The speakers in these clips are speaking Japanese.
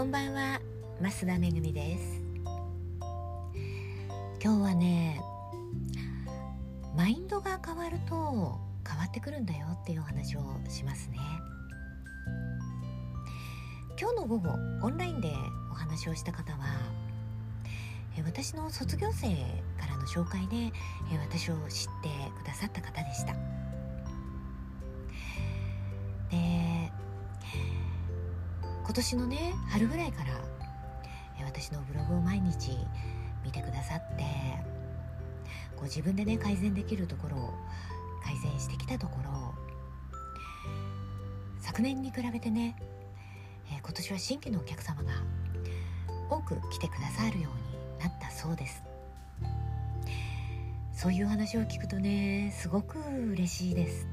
こんばんは増田めぐみです。今日はねマインドが変わると変わってくるんだよっていうお話をしますね。今日の午後オンラインでお話をした方は私の卒業生からの紹介で私を知ってくださった方でした。今年のね春ぐらいから私のブログを毎日見てくださってこう自分でね改善できるところを改善してきたところ昨年に比べてね、えー、今年は新規のお客様が多く来てくださるようになったそうです。そういう話を聞くとねすごく嬉しいです。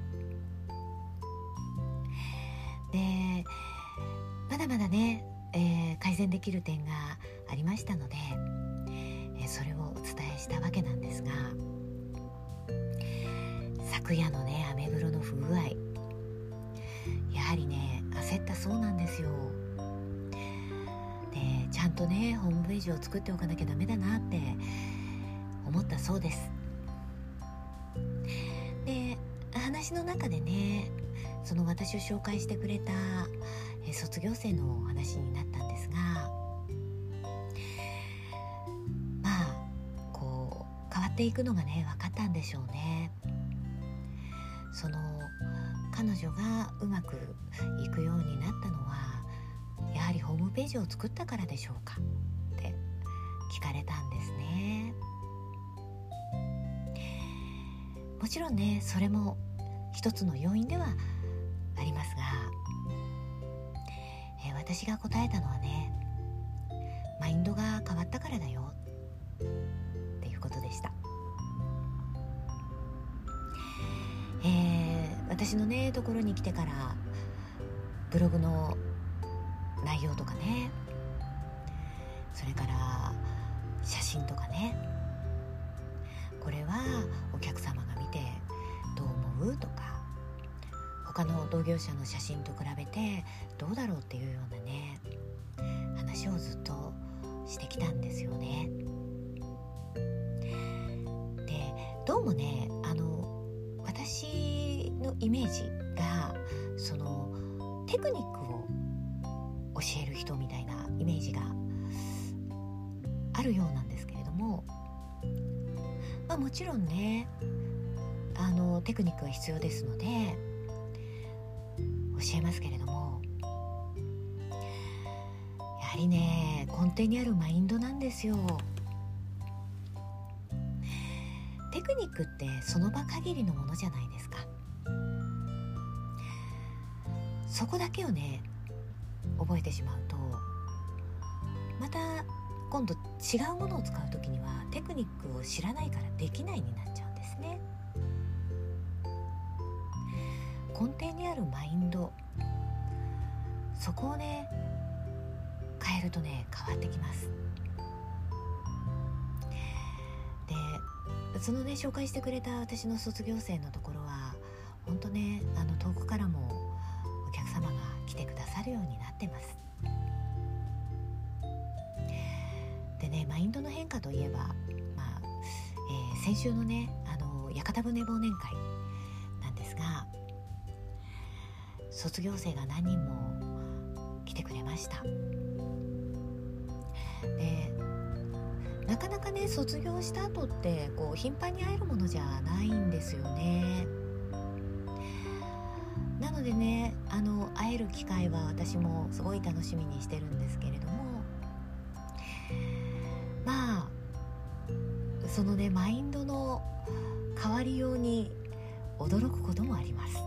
まだね、えー、改善できる点がありましたので、えー、それをお伝えしたわけなんですが昨夜のねアメブロの不具合やはりね焦ったそうなんですよ。でちゃんとねホームページを作っておかなきゃダメだなって思ったそうです。で話の中でねその私を紹介してくれた卒業生の話になったんですがまあこう変わっていくのがね分かったんでしょうね。その彼女がうまくいくようになったのはやはりホームページを作ったからでしょうかって聞かれたんですねもちろんねそれも一つの要因ではありますが、私が答えたのはねマインドが変わったからだよ。っていうことでした。えー、私のねところに来てからブログの内容とかねそれから写真とかねこれはお客様が見てどう思うとか他の同業者の写真と比べてどうだろうっていうようなね話をずっとしてきたんですよね。でどうもねあの私のイメージがそのテクニックを教える人みたいなイメージがあるようなんですけれども、まあ、もちろんねあのテクニックが必要ですので教えますけれどもやはりね根底にあるマインドなんですよ。テクニックってその場限りのものじゃないですかそこだけをね覚えてしまうとまた今度違うものを使う時にはテクニックを知らないからできないになっちゃうんですね根底にあるマインド。そこをね変えるとね変わってきます。でそのね紹介してくれた私の卒業生のところは本当ねあの遠くからもお客様が来てくださるようになってます。でねマインドの変化といえば、まあえー、先週のねあの屋形船忘年会。卒業生が何人も来てくれました。でなかなかね卒業した後ってこう頻繁に会えるものじゃないんですよね。なのでねあの会える機会は私もすごい楽しみにしてるんですけれどもまあそのねマインドの変わりように驚くこともあります、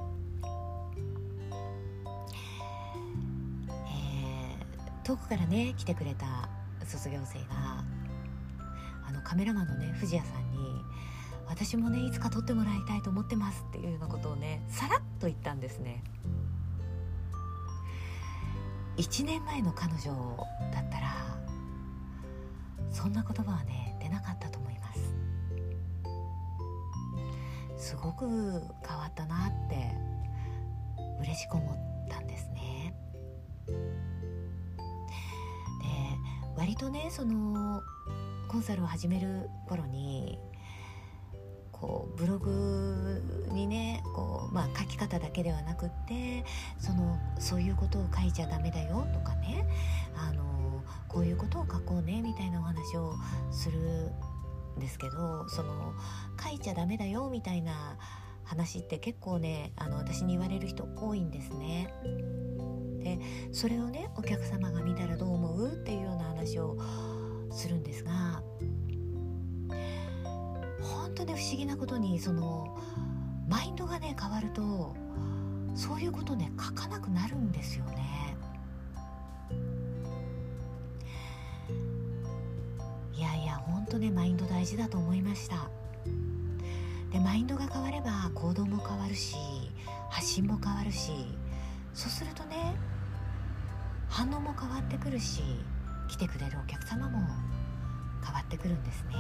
遠くからね来てくれた卒業生があのカメラマンのね藤谷さんに「私もねいつか撮ってもらいたいと思ってます」っていうようなことをねさらっと言ったんですね。1年前の彼女だったらそんな言葉はね出なかったと思いますすごく変わったなって嬉しく思ったんですね割とねそのコンサルを始める頃にこうブログにねこう、まあ、書き方だけではなくってそのそういうことを書いちゃダメだよとかねあのこういうことを書こうねみたいなお話をするんですけどその書いちゃダメだよみたいな話って結構ねあの私に言われる人多いんですね。でそれをねお客様が見たらどう思うっていうような話をするんですが本当に不思議なことにそのマインドがね変わるとそういうことね書かなくなるんですよね。いやいや本当ねマインド大事だと思いましたでマインドが変われば行動も変わるし発信も変わるしそうするとね反応も変わってくるし来てくれるお客様も変わってくるんですね。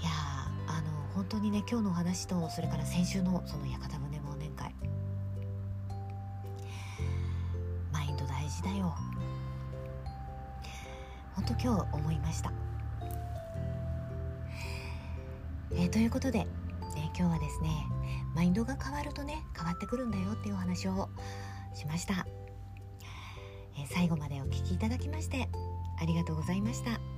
いやあの本当にね今日のお話とそれから先週のその屋形船忘年会。マインド大事だよ。本当今日思いました。えー、ということで、今日はですねマインドが変わるとね変わってくるんだよっていうお話をしました、えー、最後までお聴きいただきましてありがとうございました。